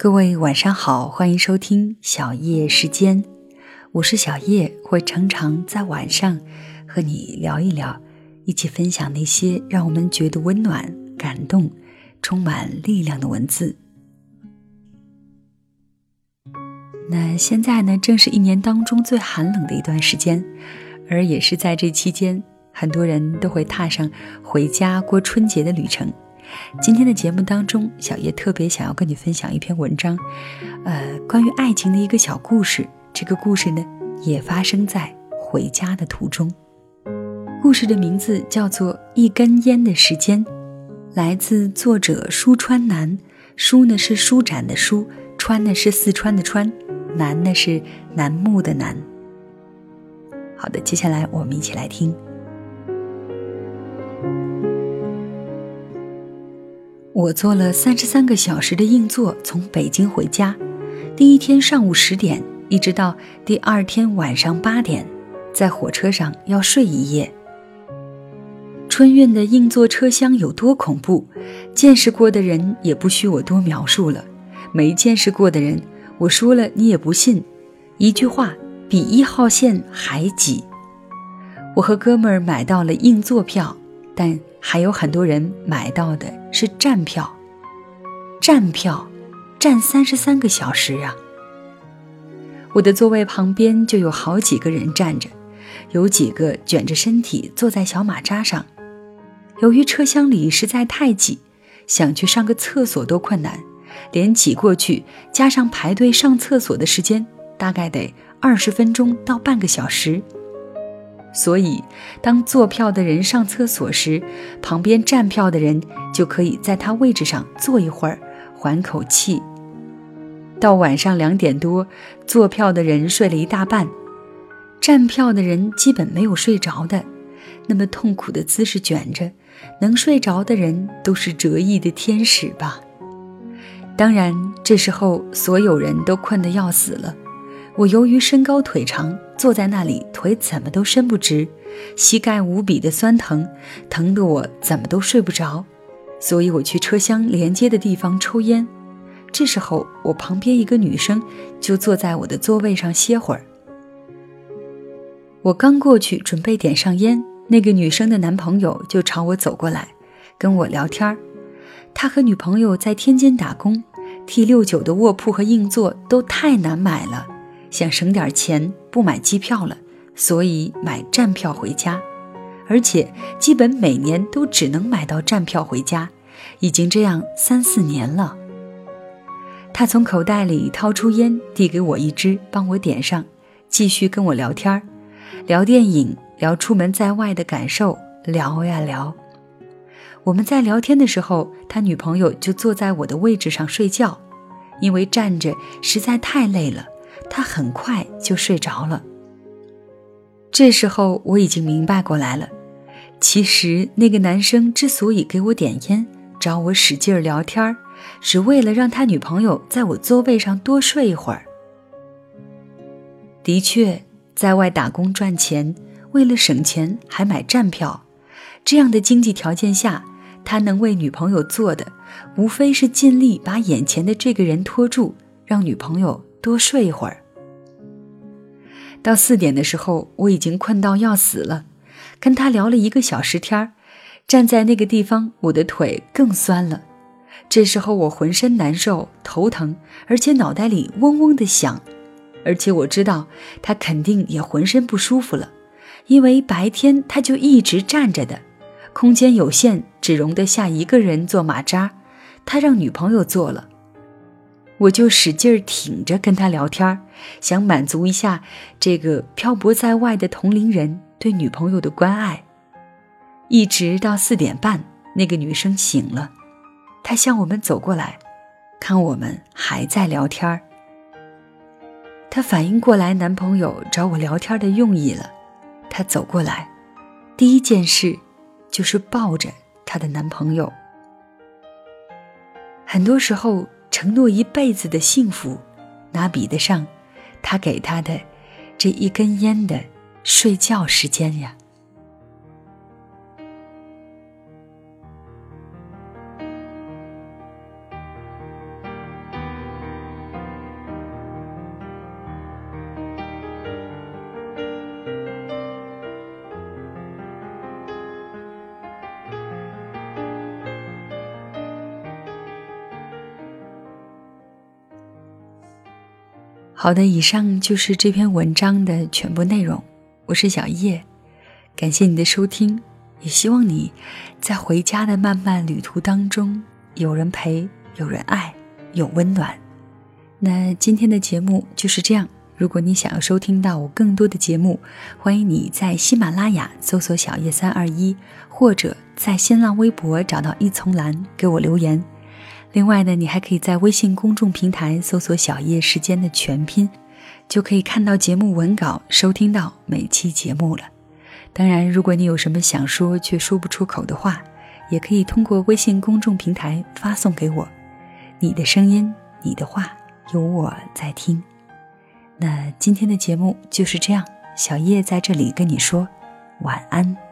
各位晚上好，欢迎收听小叶时间，我是小叶，会常常在晚上和你聊一聊，一起分享那些让我们觉得温暖、感动、充满力量的文字。那现在呢，正是一年当中最寒冷的一段时间，而也是在这期间，很多人都会踏上回家过春节的旅程。今天的节目当中，小叶特别想要跟你分享一篇文章，呃，关于爱情的一个小故事。这个故事呢，也发生在回家的途中。故事的名字叫做《一根烟的时间》，来自作者舒川南。舒呢是舒展的舒，川呢是四川的川，楠呢是楠木的楠。好的，接下来我们一起来听。我坐了三十三个小时的硬座从北京回家，第一天上午十点一直到第二天晚上八点，在火车上要睡一夜。春运的硬座车厢有多恐怖，见识过的人也不需我多描述了。没见识过的人，我说了你也不信。一句话，比一号线还挤。我和哥们儿买到了硬座票，但。还有很多人买到的是站票，站票，站三十三个小时啊！我的座位旁边就有好几个人站着，有几个卷着身体坐在小马扎上。由于车厢里实在太挤，想去上个厕所都困难，连挤过去加上排队上厕所的时间，大概得二十分钟到半个小时。所以，当坐票的人上厕所时，旁边站票的人就可以在他位置上坐一会儿，缓口气。到晚上两点多，坐票的人睡了一大半，站票的人基本没有睡着的。那么痛苦的姿势卷着，能睡着的人都是折翼的天使吧？当然，这时候所有人都困得要死了。我由于身高腿长，坐在那里腿怎么都伸不直，膝盖无比的酸疼，疼得我怎么都睡不着，所以我去车厢连接的地方抽烟。这时候，我旁边一个女生就坐在我的座位上歇会儿。我刚过去准备点上烟，那个女生的男朋友就朝我走过来，跟我聊天儿。他和女朋友在天津打工，T 六九的卧铺和硬座都太难买了。想省点钱，不买机票了，所以买站票回家，而且基本每年都只能买到站票回家，已经这样三四年了。他从口袋里掏出烟，递给我一支，帮我点上，继续跟我聊天聊电影，聊出门在外的感受，聊呀聊。我们在聊天的时候，他女朋友就坐在我的位置上睡觉，因为站着实在太累了。他很快就睡着了。这时候我已经明白过来了，其实那个男生之所以给我点烟，找我使劲聊天，是为了让他女朋友在我座位上多睡一会儿。的确，在外打工赚钱，为了省钱还买站票，这样的经济条件下，他能为女朋友做的，无非是尽力把眼前的这个人拖住，让女朋友。多睡一会儿。到四点的时候，我已经困到要死了，跟他聊了一个小时天儿，站在那个地方，我的腿更酸了。这时候我浑身难受，头疼，而且脑袋里嗡嗡的响，而且我知道他肯定也浑身不舒服了，因为白天他就一直站着的，空间有限，只容得下一个人坐马扎，他让女朋友坐了。我就使劲挺着跟他聊天，想满足一下这个漂泊在外的同龄人对女朋友的关爱。一直到四点半，那个女生醒了，她向我们走过来，看我们还在聊天她反应过来男朋友找我聊天的用意了，她走过来，第一件事就是抱着她的男朋友。很多时候。承诺一辈子的幸福，哪比得上他给他的这一根烟的睡觉时间呀。好的，以上就是这篇文章的全部内容。我是小叶，感谢你的收听，也希望你在回家的漫漫旅途当中有人陪，有人爱，有温暖。那今天的节目就是这样。如果你想要收听到我更多的节目，欢迎你在喜马拉雅搜索“小叶三二一”，或者在新浪微博找到一丛蓝给我留言。另外呢，你还可以在微信公众平台搜索“小叶时间”的全拼，就可以看到节目文稿，收听到每期节目了。当然，如果你有什么想说却说不出口的话，也可以通过微信公众平台发送给我。你的声音，你的话，有我在听。那今天的节目就是这样，小叶在这里跟你说晚安。